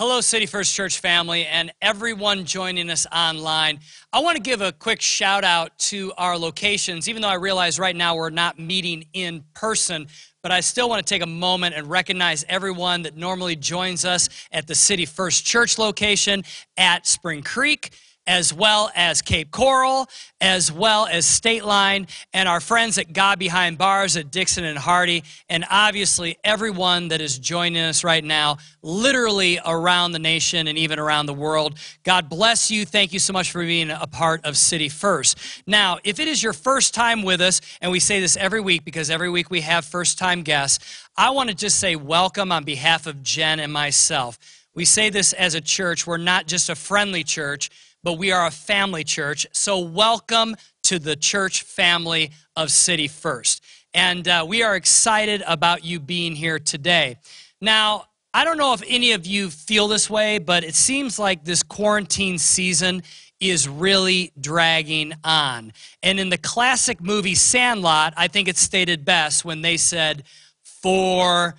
Hello, City First Church family, and everyone joining us online. I want to give a quick shout out to our locations, even though I realize right now we're not meeting in person. But I still want to take a moment and recognize everyone that normally joins us at the City First Church location at Spring Creek as well as Cape Coral, as well as State Line, and our friends at God Behind Bars at Dixon and Hardy, and obviously everyone that is joining us right now, literally around the nation and even around the world. God bless you. Thank you so much for being a part of City First. Now, if it is your first time with us, and we say this every week because every week we have first time guests, I want to just say welcome on behalf of Jen and myself. We say this as a church. We're not just a friendly church but we are a family church. So, welcome to the church family of City First. And uh, we are excited about you being here today. Now, I don't know if any of you feel this way, but it seems like this quarantine season is really dragging on. And in the classic movie Sandlot, I think it's stated best when they said, forever,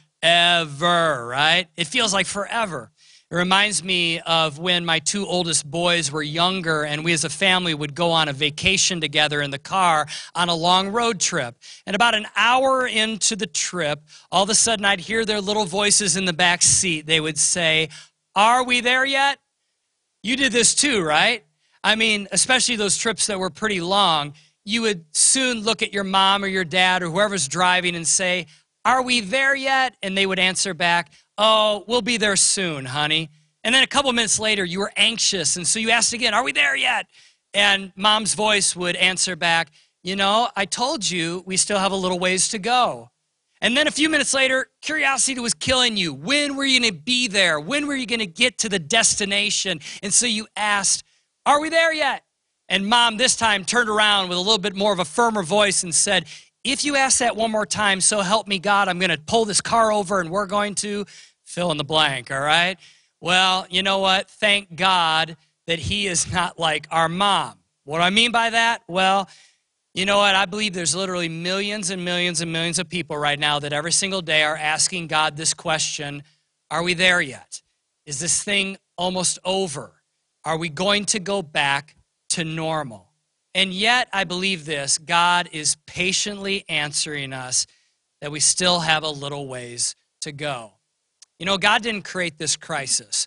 right? It feels like forever. It reminds me of when my two oldest boys were younger and we as a family would go on a vacation together in the car on a long road trip. And about an hour into the trip, all of a sudden I'd hear their little voices in the back seat. They would say, Are we there yet? You did this too, right? I mean, especially those trips that were pretty long, you would soon look at your mom or your dad or whoever's driving and say, Are we there yet? And they would answer back, Oh, we'll be there soon, honey. And then a couple minutes later, you were anxious. And so you asked again, Are we there yet? And mom's voice would answer back, You know, I told you we still have a little ways to go. And then a few minutes later, curiosity was killing you. When were you going to be there? When were you going to get to the destination? And so you asked, Are we there yet? And mom this time turned around with a little bit more of a firmer voice and said, If you ask that one more time, so help me God, I'm going to pull this car over and we're going to fill in the blank, all right? Well, you know what? Thank God that he is not like our mom. What do I mean by that? Well, you know what? I believe there's literally millions and millions and millions of people right now that every single day are asking God this question Are we there yet? Is this thing almost over? Are we going to go back to normal? And yet, I believe this God is patiently answering us that we still have a little ways to go. You know, God didn't create this crisis,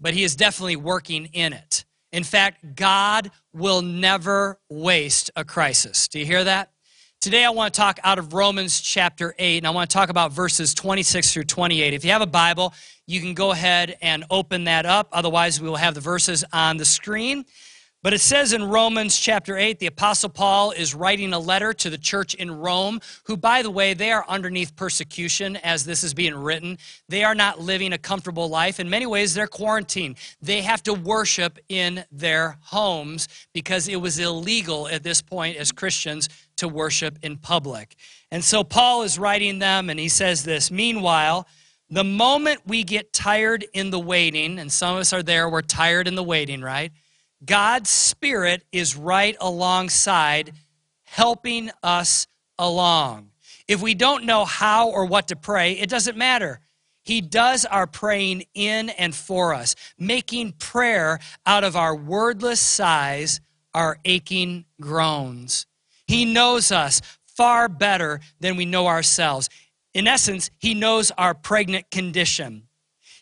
but He is definitely working in it. In fact, God will never waste a crisis. Do you hear that? Today, I want to talk out of Romans chapter 8, and I want to talk about verses 26 through 28. If you have a Bible, you can go ahead and open that up. Otherwise, we will have the verses on the screen. But it says in Romans chapter 8, the Apostle Paul is writing a letter to the church in Rome, who, by the way, they are underneath persecution as this is being written. They are not living a comfortable life. In many ways, they're quarantined. They have to worship in their homes because it was illegal at this point as Christians to worship in public. And so Paul is writing them, and he says this Meanwhile, the moment we get tired in the waiting, and some of us are there, we're tired in the waiting, right? God's Spirit is right alongside, helping us along. If we don't know how or what to pray, it doesn't matter. He does our praying in and for us, making prayer out of our wordless sighs, our aching groans. He knows us far better than we know ourselves. In essence, He knows our pregnant condition.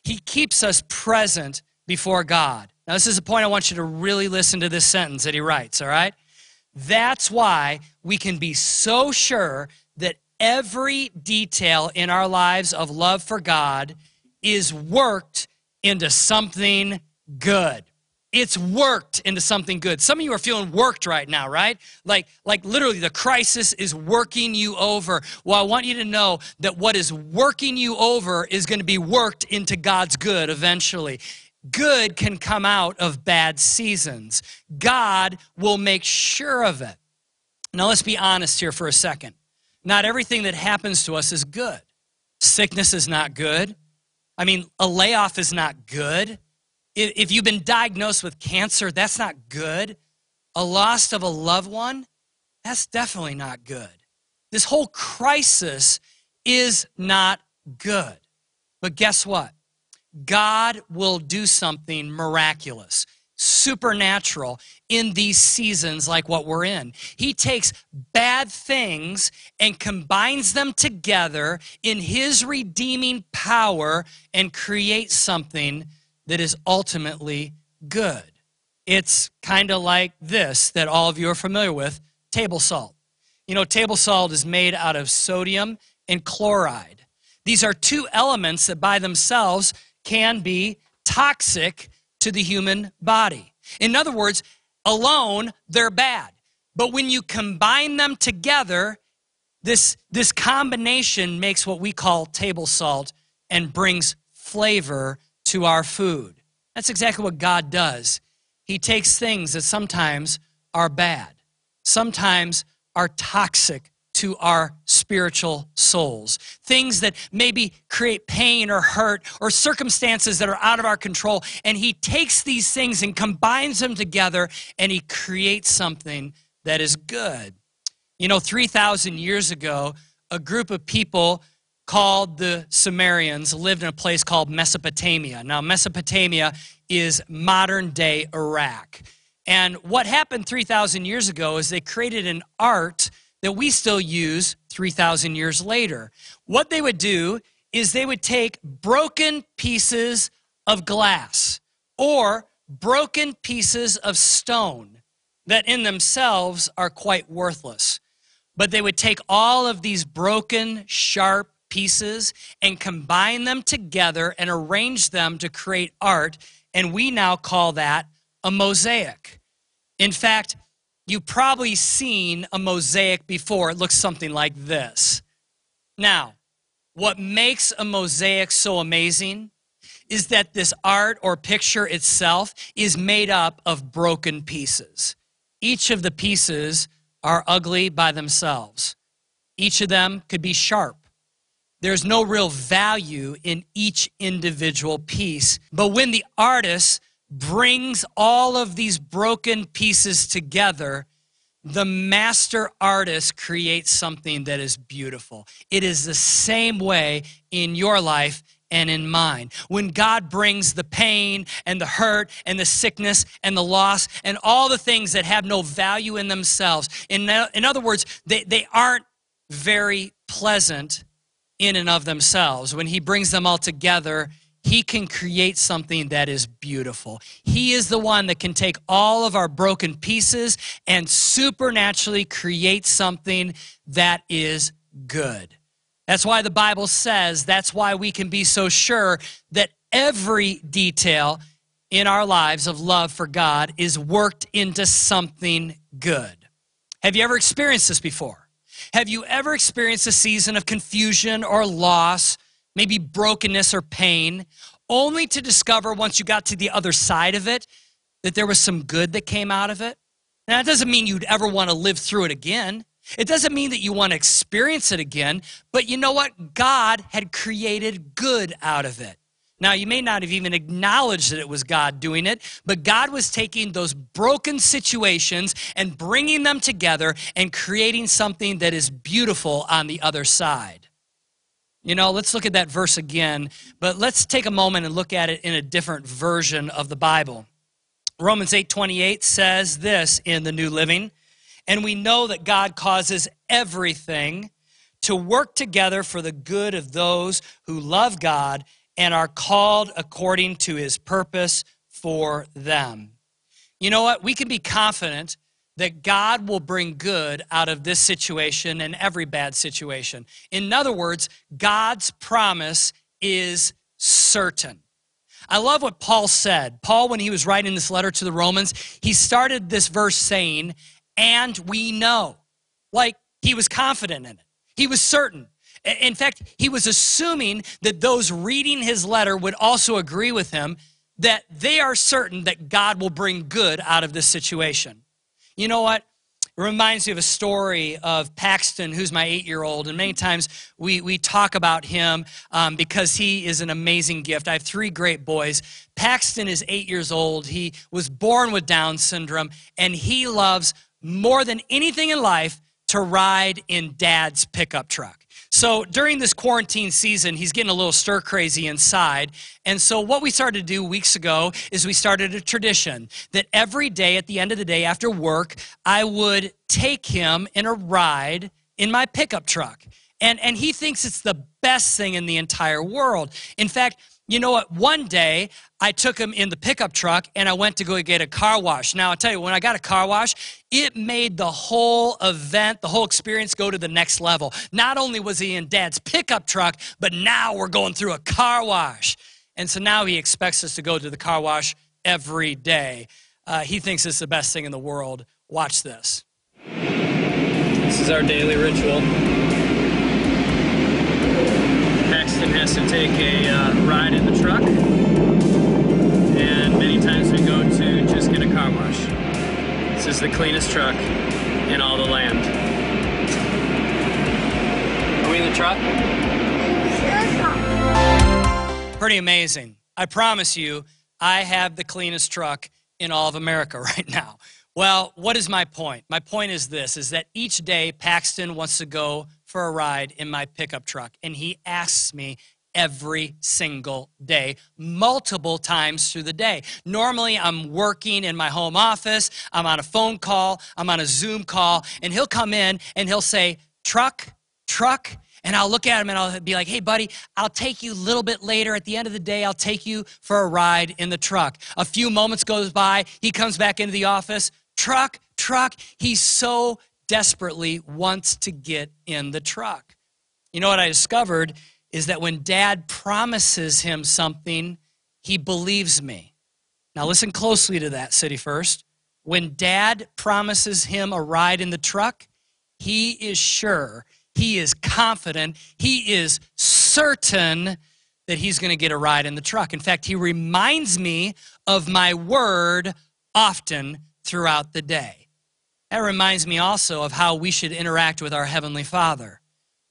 He keeps us present before God. Now, this is a point I want you to really listen to this sentence that he writes, all right? That's why we can be so sure that every detail in our lives of love for God is worked into something good. It's worked into something good. Some of you are feeling worked right now, right? Like, like literally the crisis is working you over. Well, I want you to know that what is working you over is going to be worked into God's good eventually good can come out of bad seasons. God will make sure of it. Now, let's be honest here for a second. Not everything that happens to us is good. Sickness is not good. I mean, a layoff is not good. If you've been diagnosed with cancer, that's not good. A loss of a loved one, that's definitely not good. This whole crisis is not good. But guess what? God will do something miraculous, supernatural in these seasons like what we're in. He takes bad things and combines them together in His redeeming power and creates something that is ultimately good. It's kind of like this that all of you are familiar with table salt. You know, table salt is made out of sodium and chloride. These are two elements that by themselves can be toxic to the human body. In other words, alone, they're bad. But when you combine them together, this, this combination makes what we call table salt and brings flavor to our food. That's exactly what God does. He takes things that sometimes are bad, sometimes are toxic to our spiritual souls. Things that maybe create pain or hurt or circumstances that are out of our control. And He takes these things and combines them together and He creates something that is good. You know, 3,000 years ago, a group of people called the Sumerians lived in a place called Mesopotamia. Now, Mesopotamia is modern day Iraq. And what happened 3,000 years ago is they created an art that we still use 3,000 years later. What they would do is they would take broken pieces of glass or broken pieces of stone that in themselves are quite worthless. But they would take all of these broken, sharp pieces and combine them together and arrange them to create art. And we now call that a mosaic. In fact, You've probably seen a mosaic before. It looks something like this. Now, what makes a mosaic so amazing is that this art or picture itself is made up of broken pieces. Each of the pieces are ugly by themselves. Each of them could be sharp. There's no real value in each individual piece. But when the artist brings all of these broken pieces together, the master artist creates something that is beautiful. It is the same way in your life and in mine. When God brings the pain and the hurt and the sickness and the loss and all the things that have no value in themselves, in, in other words, they, they aren't very pleasant in and of themselves. When He brings them all together, he can create something that is beautiful. He is the one that can take all of our broken pieces and supernaturally create something that is good. That's why the Bible says, that's why we can be so sure that every detail in our lives of love for God is worked into something good. Have you ever experienced this before? Have you ever experienced a season of confusion or loss? Maybe brokenness or pain, only to discover once you got to the other side of it that there was some good that came out of it. Now, that doesn't mean you'd ever want to live through it again. It doesn't mean that you want to experience it again, but you know what? God had created good out of it. Now, you may not have even acknowledged that it was God doing it, but God was taking those broken situations and bringing them together and creating something that is beautiful on the other side. You know, let's look at that verse again, but let's take a moment and look at it in a different version of the Bible. Romans 8:28 says this in the New Living, and we know that God causes everything to work together for the good of those who love God and are called according to his purpose for them. You know what? We can be confident that God will bring good out of this situation and every bad situation. In other words, God's promise is certain. I love what Paul said. Paul, when he was writing this letter to the Romans, he started this verse saying, And we know. Like he was confident in it, he was certain. In fact, he was assuming that those reading his letter would also agree with him that they are certain that God will bring good out of this situation. You know what? It reminds me of a story of Paxton, who's my eight year old. And many times we, we talk about him um, because he is an amazing gift. I have three great boys. Paxton is eight years old. He was born with Down syndrome, and he loves more than anything in life to ride in dad's pickup truck. So during this quarantine season, he's getting a little stir crazy inside. And so what we started to do weeks ago is we started a tradition that every day at the end of the day after work, I would take him in a ride in my pickup truck. And, and he thinks it's the best thing in the entire world. In fact, you know what? One day I took him in the pickup truck and I went to go get a car wash. Now, I'll tell you, when I got a car wash, it made the whole event, the whole experience go to the next level. Not only was he in dad's pickup truck, but now we're going through a car wash. And so now he expects us to go to the car wash every day. Uh, he thinks it's the best thing in the world. Watch this. This is our daily ritual. Has to take a uh, ride in the truck, and many times we go to just get a car wash. This is the cleanest truck in all the land. Are we in the truck? Pretty amazing. I promise you, I have the cleanest truck in all of America right now. Well, what is my point? My point is this is that each day Paxton wants to go for a ride in my pickup truck and he asks me every single day, multiple times through the day. Normally, I'm working in my home office, I'm on a phone call, I'm on a Zoom call, and he'll come in and he'll say, Truck, truck. And I'll look at him and I'll be like, hey, buddy, I'll take you a little bit later. At the end of the day, I'll take you for a ride in the truck. A few moments goes by. He comes back into the office. Truck, truck. He's so desperately wants to get in the truck. You know what I discovered is that when dad promises him something, he believes me. Now, listen closely to that, City First. When dad promises him a ride in the truck, he is sure, he is confident, he is certain that he's going to get a ride in the truck. In fact, he reminds me of my word often throughout the day. That reminds me also of how we should interact with our Heavenly Father.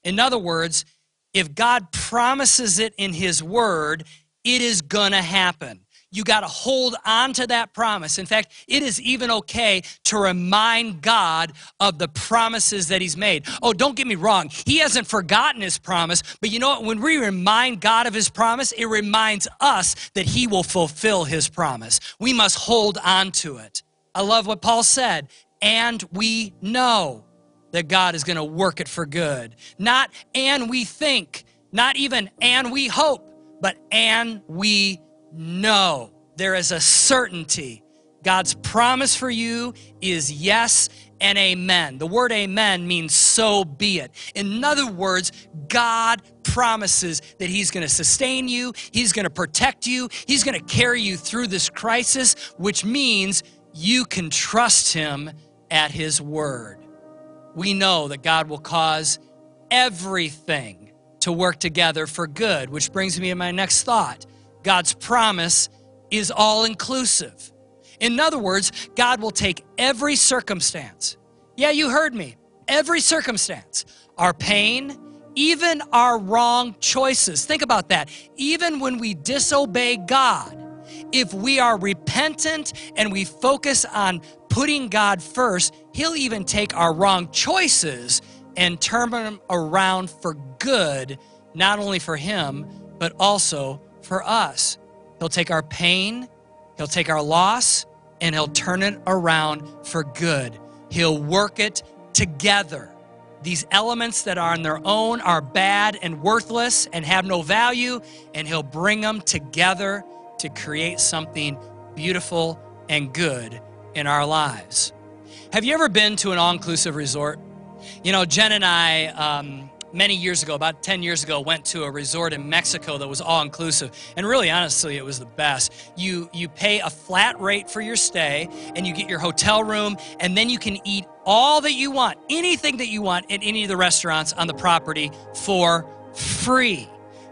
In other words, if God promises it in His Word, it is going to happen. You got to hold on to that promise. In fact, it is even okay to remind God of the promises that He's made. Oh, don't get me wrong. He hasn't forgotten His promise, but you know what? When we remind God of His promise, it reminds us that He will fulfill His promise. We must hold on to it. I love what Paul said. And we know that God is going to work it for good. Not and we think, not even and we hope, but and we know. There is a certainty. God's promise for you is yes and amen. The word amen means so be it. In other words, God promises that He's going to sustain you, He's going to protect you, He's going to carry you through this crisis, which means you can trust Him at His word we know that God will cause everything to work together for good, which brings me to my next thought. God's promise is all inclusive. In other words, God will take every circumstance. Yeah, you heard me. Every circumstance, our pain, even our wrong choices. Think about that. Even when we disobey God, if we are repentant and we focus on putting God first, He'll even take our wrong choices and turn them around for good, not only for Him, but also for us. He'll take our pain, He'll take our loss, and He'll turn it around for good. He'll work it together. These elements that are on their own are bad and worthless and have no value, and He'll bring them together to create something beautiful and good in our lives. Have you ever been to an all inclusive resort? You know, Jen and I, um, many years ago, about 10 years ago, went to a resort in Mexico that was all inclusive. And really, honestly, it was the best. You, you pay a flat rate for your stay, and you get your hotel room, and then you can eat all that you want, anything that you want at any of the restaurants on the property for free.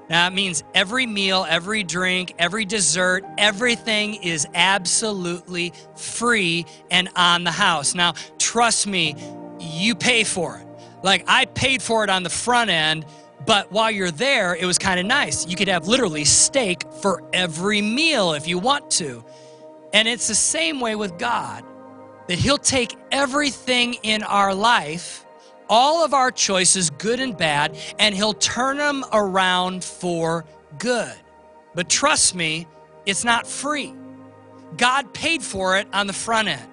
It means every meal, every drink, every dessert, everything is absolutely free and on the house. Now, trust me, you pay for it. Like, I paid for it on the front end, but while you're there, it was kind of nice. You could have literally steak for every meal if you want to. And it's the same way with God, that He'll take everything in our life all of our choices, good and bad, and He'll turn them around for good. But trust me, it's not free. God paid for it on the front end.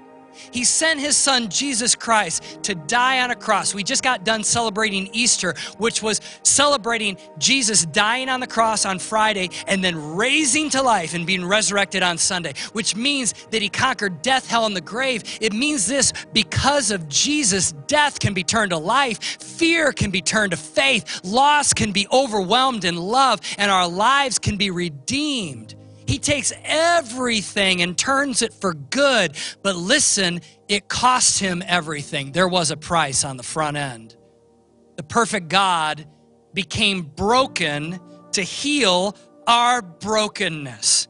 He sent his son Jesus Christ to die on a cross. We just got done celebrating Easter, which was celebrating Jesus dying on the cross on Friday and then raising to life and being resurrected on Sunday, which means that he conquered death, hell, and the grave. It means this because of Jesus, death can be turned to life, fear can be turned to faith, loss can be overwhelmed in love, and our lives can be redeemed. He takes everything and turns it for good. But listen, it cost him everything. There was a price on the front end. The perfect God became broken to heal our brokenness.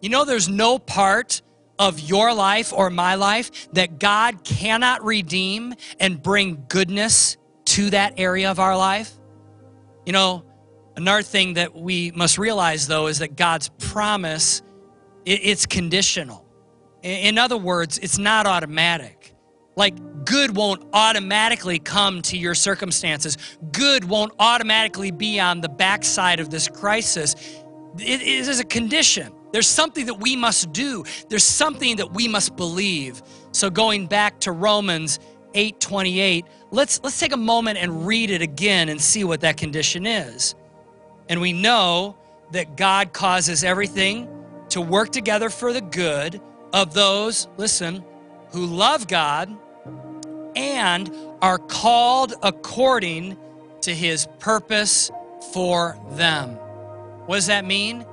You know, there's no part of your life or my life that God cannot redeem and bring goodness to that area of our life. You know, Another thing that we must realize, though, is that God's promise, it's conditional. In other words, it's not automatic. Like, good won't automatically come to your circumstances. Good won't automatically be on the backside of this crisis. It is a condition. There's something that we must do. There's something that we must believe. So going back to Romans 8:28, let's let's take a moment and read it again and see what that condition is. And we know that God causes everything to work together for the good of those, listen, who love God and are called according to his purpose for them. What does that mean?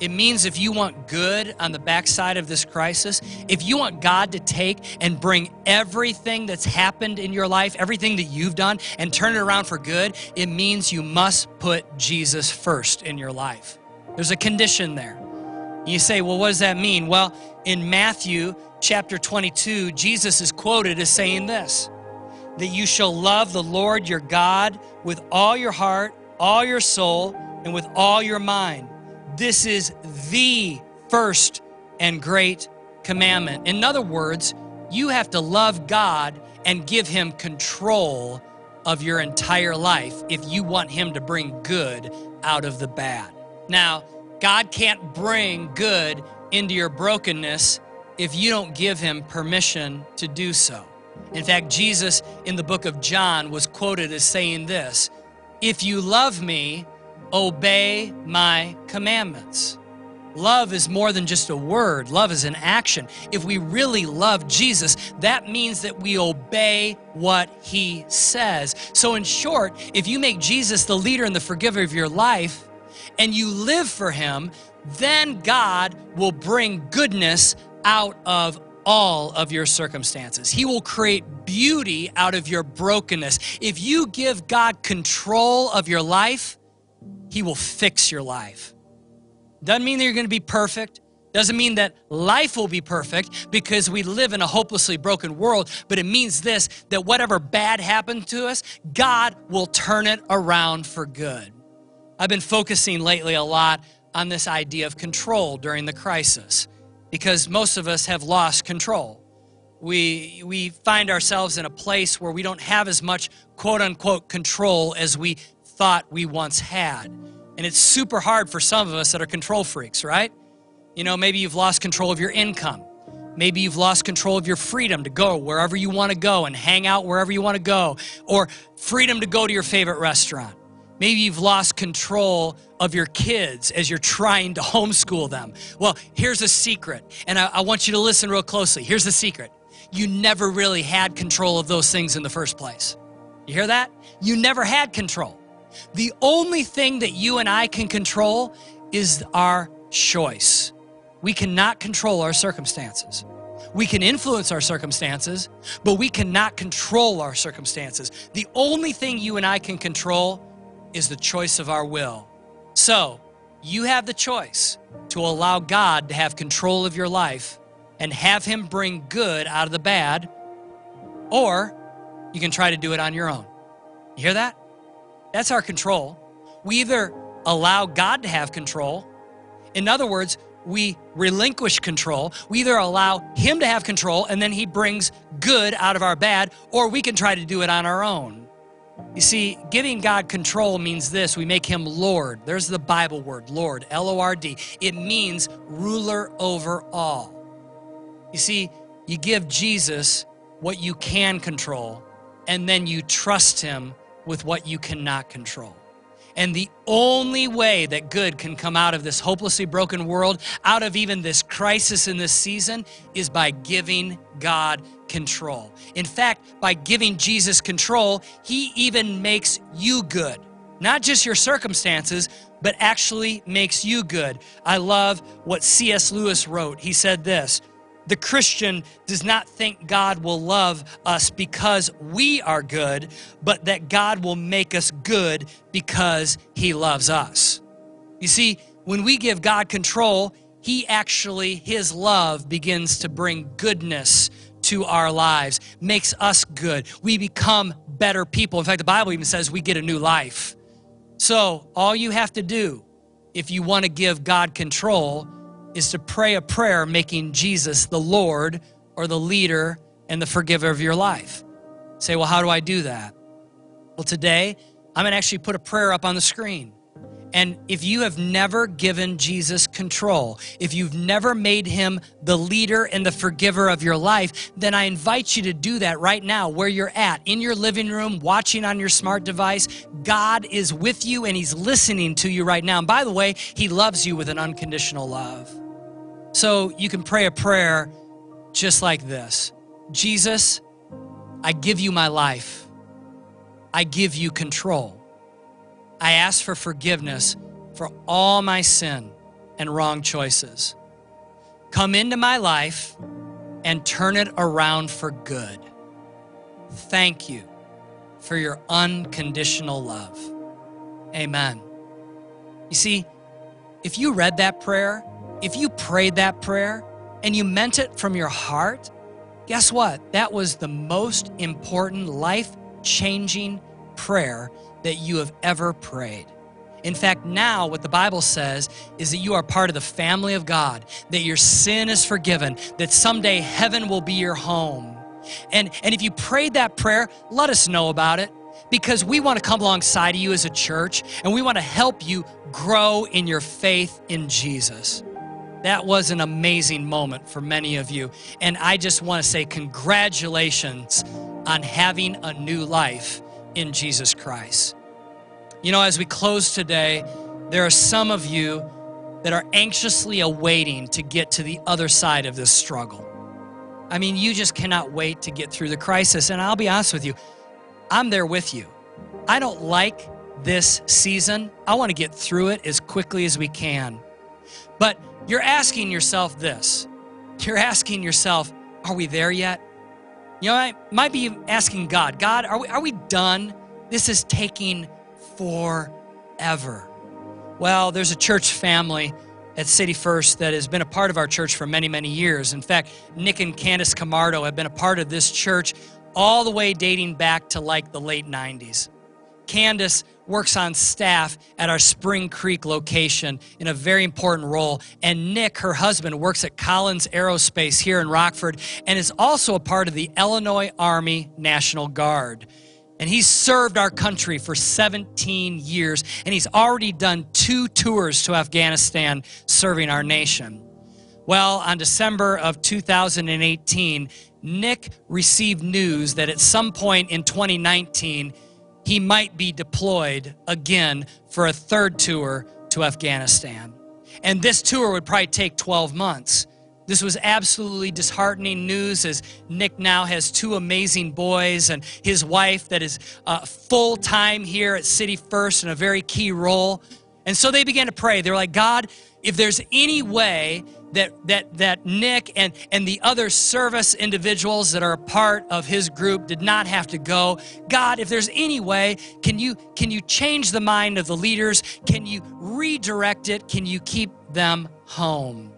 It means if you want good on the backside of this crisis, if you want God to take and bring everything that's happened in your life, everything that you've done, and turn it around for good, it means you must put Jesus first in your life. There's a condition there. You say, well, what does that mean? Well, in Matthew chapter 22, Jesus is quoted as saying this that you shall love the Lord your God with all your heart, all your soul, and with all your mind this is the first and great commandment. In other words, you have to love God and give Him control of your entire life if you want Him to bring good out of the bad. Now, God can't bring good into your brokenness if you don't give Him permission to do so. In fact, Jesus in the book of John was quoted as saying this If you love me, obey my commandments. Love is more than just a word, love is an action. If we really love Jesus, that means that we obey what he says. So, in short, if you make Jesus the leader and the forgiver of your life and you live for him, then God will bring goodness out of all of your circumstances. He will create beauty out of your brokenness. If you give God control of your life, he will fix your life. Doesn't mean that you're going to be perfect. Doesn't mean that life will be perfect because we live in a hopelessly broken world, but it means this that whatever bad happened to us, God will turn it around for good. I've been focusing lately a lot on this idea of control during the crisis because most of us have lost control. We, we find ourselves in a place where we don't have as much quote unquote control as we thought we once had. And it's super hard for some of us that are control freaks, right? You know, maybe you've lost control of your income. Maybe you've lost control of your freedom to go wherever you want to go and hang out wherever you want to go, or freedom to go to your favorite restaurant. Maybe you've lost control of your kids as you're trying to homeschool them. Well, here's a secret, and I, I, want you to listen real closely. Here's the secret you never really had control of those things in the first place. You hear that? You never had control. The only thing that you and I can control is our choice. We cannot control our circumstances. We can influence our circumstances, but we cannot control our circumstances. The only thing you and I can control is the choice of our will. So, you have the choice to allow God to have control of your life and have Him bring good out of the bad, or you can try to do it on your own. You hear that? That's our control. We either allow God to have control, in other words, we relinquish control. We either allow Him to have control and then He brings good out of our bad, or we can try to do it on our own. You see, giving God control means this we make him Lord. There's the Bible word, Lord, L O R D. It means ruler over all. You see, you give Jesus what you can control, and then you trust him with what you cannot control. And the only way that good can come out of this hopelessly broken world, out of even this crisis in this season, is by giving God control. In fact, by giving Jesus control, He even makes you good. Not just your circumstances, but actually makes you good. I love what C.S. Lewis wrote. He said this the Christian does not think God will love us because we are good, but that God will make us good because he loves us. You see, when we give God control, he actually, his love begins to bring goodness to our lives, makes us good. We become better people. In fact, the Bible even says we get a new life. So, all you have to do if you want to give God control is to pray a prayer making Jesus the Lord or the leader and the forgiver of your life. Say, well, how do I do that? Well, today, I'm going to actually put a prayer up on the screen. And if you have never given Jesus control, if you've never made him the leader and the forgiver of your life, then I invite you to do that right now where you're at, in your living room, watching on your smart device. God is with you and he's listening to you right now. And by the way, he loves you with an unconditional love. So you can pray a prayer just like this Jesus, I give you my life, I give you control. I ask for forgiveness for all my sin and wrong choices. Come into my life and turn it around for good. Thank you for your unconditional love. Amen. You see, if you read that prayer, if you prayed that prayer and you meant it from your heart, guess what? That was the most important life changing prayer that you have ever prayed. In fact, now what the Bible says is that you are part of the family of God, that your sin is forgiven, that someday heaven will be your home. And, and if you prayed that prayer, let us know about it because we want to come alongside of you as a church and we want to help you grow in your faith in Jesus. That was an amazing moment for many of you. And I just want to say congratulations on having a new life in Jesus Christ. You know, as we close today, there are some of you that are anxiously awaiting to get to the other side of this struggle. I mean, you just cannot wait to get through the crisis. And I'll be honest with you, I'm there with you. I don't like this season. I want to get through it as quickly as we can. But you're asking yourself this. You're asking yourself, are we there yet? You know, I might be asking God, God, are we, are we done? This is taking forever. Well, there's a church family at City First that has been a part of our church for many, many years. In fact, Nick and Candace Camardo have been a part of this church all the way dating back to like the late 90s. Candace works on staff at our Spring Creek location in a very important role. And Nick, her husband, works at Collins Aerospace here in Rockford and is also a part of the Illinois Army National Guard. And he's served our country for 17 years, and he's already done two tours to Afghanistan serving our nation. Well, on December of 2018, Nick received news that at some point in 2019, he might be deployed again for a third tour to Afghanistan. And this tour would probably take 12 months. This was absolutely disheartening news as Nick now has two amazing boys and his wife that is uh, full time here at City First in a very key role. And so they began to pray. They were like, God, if there's any way that that that Nick and and the other service individuals that are a part of his group did not have to go. God, if there's any way, can you can you change the mind of the leaders? Can you redirect it? Can you keep them home?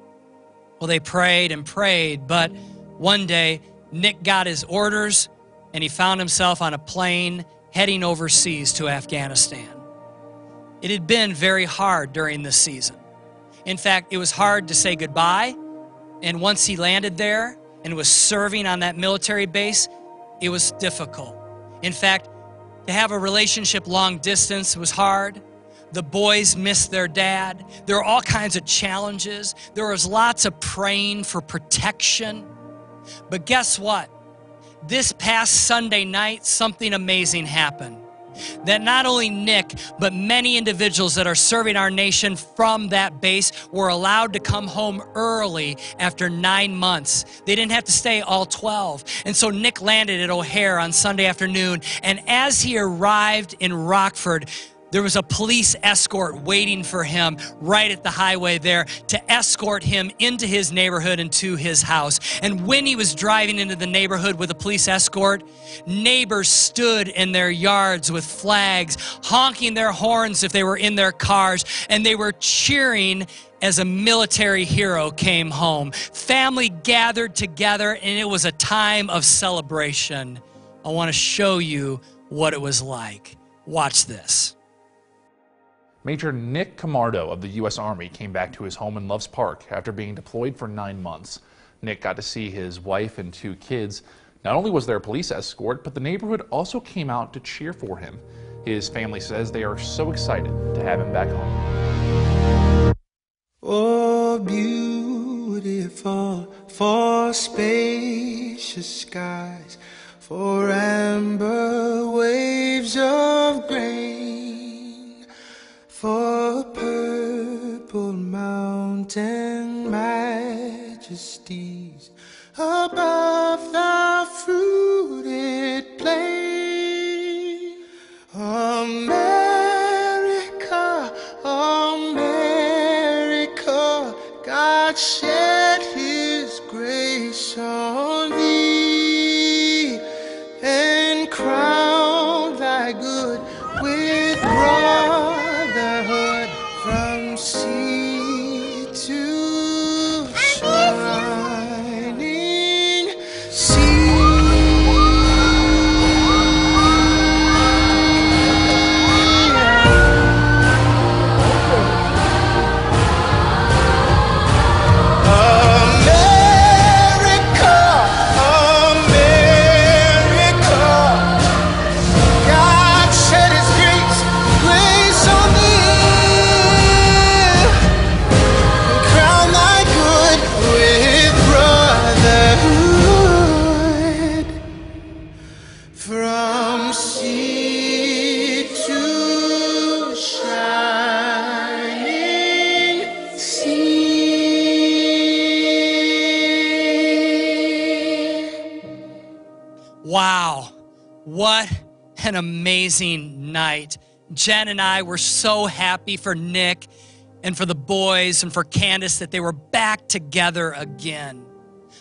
Well, they prayed and prayed, but one day Nick got his orders and he found himself on a plane heading overseas to Afghanistan. It had been very hard during this season. In fact, it was hard to say goodbye. And once he landed there and was serving on that military base, it was difficult. In fact, To have a relationship long distance was hard. The boys missed their dad. There were all kinds of challenges. There was lots of praying for protection. But guess what? This past Sunday night, something amazing happened. That not only Nick, but many individuals that are serving our nation from that base were allowed to come home early after nine months. They didn't have to stay all 12. And so Nick landed at O'Hare on Sunday afternoon. And as he arrived in Rockford, there was a police escort waiting for him right at the highway there to escort him into his neighborhood and to his house. And when he was driving into the neighborhood with a police escort, neighbors stood in their yards with flags, honking their horns if they were in their cars, and they were cheering as a military hero came home. Family gathered together, and it was a time of celebration. I want to show you what it was like. Watch this. Major Nick Camardo of the U.S. Army came back to his home in Loves Park after being deployed for nine months. Nick got to see his wife and two kids. Not only was there a police escort, but the neighborhood also came out to cheer for him. His family says they are so excited to have him back home. Oh, beautiful for spacious skies, for amber waves of grain, for purple mountain majesties above amazing night. Jen and I were so happy for Nick and for the boys and for Candace that they were back together again.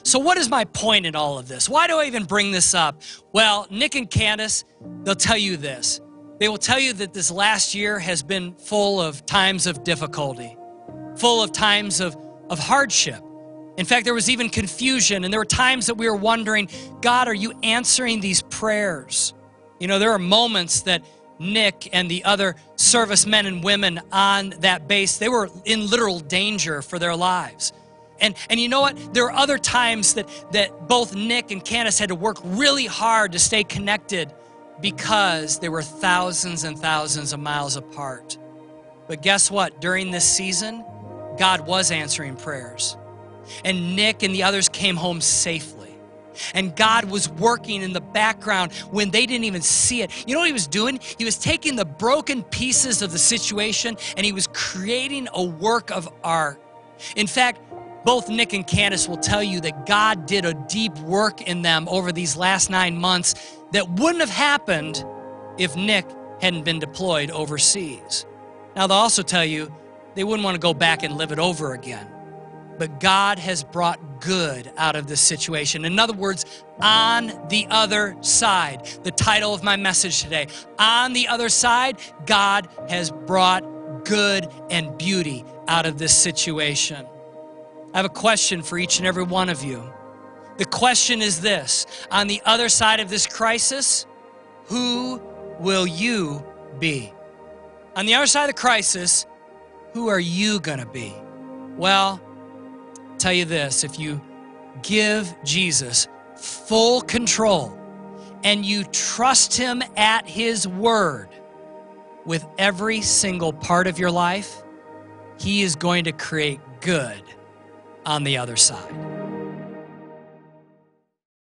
So, what is my point in all of this? Why do I even bring this up? Well, Nick and Candace, they'll tell you this. They will tell you that this last year has been full of times of difficulty, full of times of, of hardship. In fact, there was even confusion, and there were times that we were wondering, God, are you answering these prayers? You know, there are moments that Nick and the other servicemen and women on that base, they were in literal danger for their lives. And, and you know what? There were other times that, that both Nick and Candace had to work really hard to stay connected because they were thousands and thousands of miles apart. But guess what? During this season, God was answering prayers. And Nick and the others came home safely. And God was working in the background when they didn't even see it. You know what he was doing? He was taking the broken pieces of the situation and he was creating a work of art. In fact, both Nick and Candace will tell you that God did a deep work in them over these last nine months that wouldn't have happened if Nick hadn't been deployed overseas. Now, they'll also tell you they wouldn't want to go back and live it over again. But God has brought good out of this situation. In other words, on the other side, the title of my message today, on the other side, God has brought good and beauty out of this situation. I have a question for each and every one of you. The question is this on the other side of this crisis, who will you be? On the other side of the crisis, who are you going to be? Well, tell you this if you give Jesus full control and you trust Him at His word with every single part of your life, He is going to create good on the other side.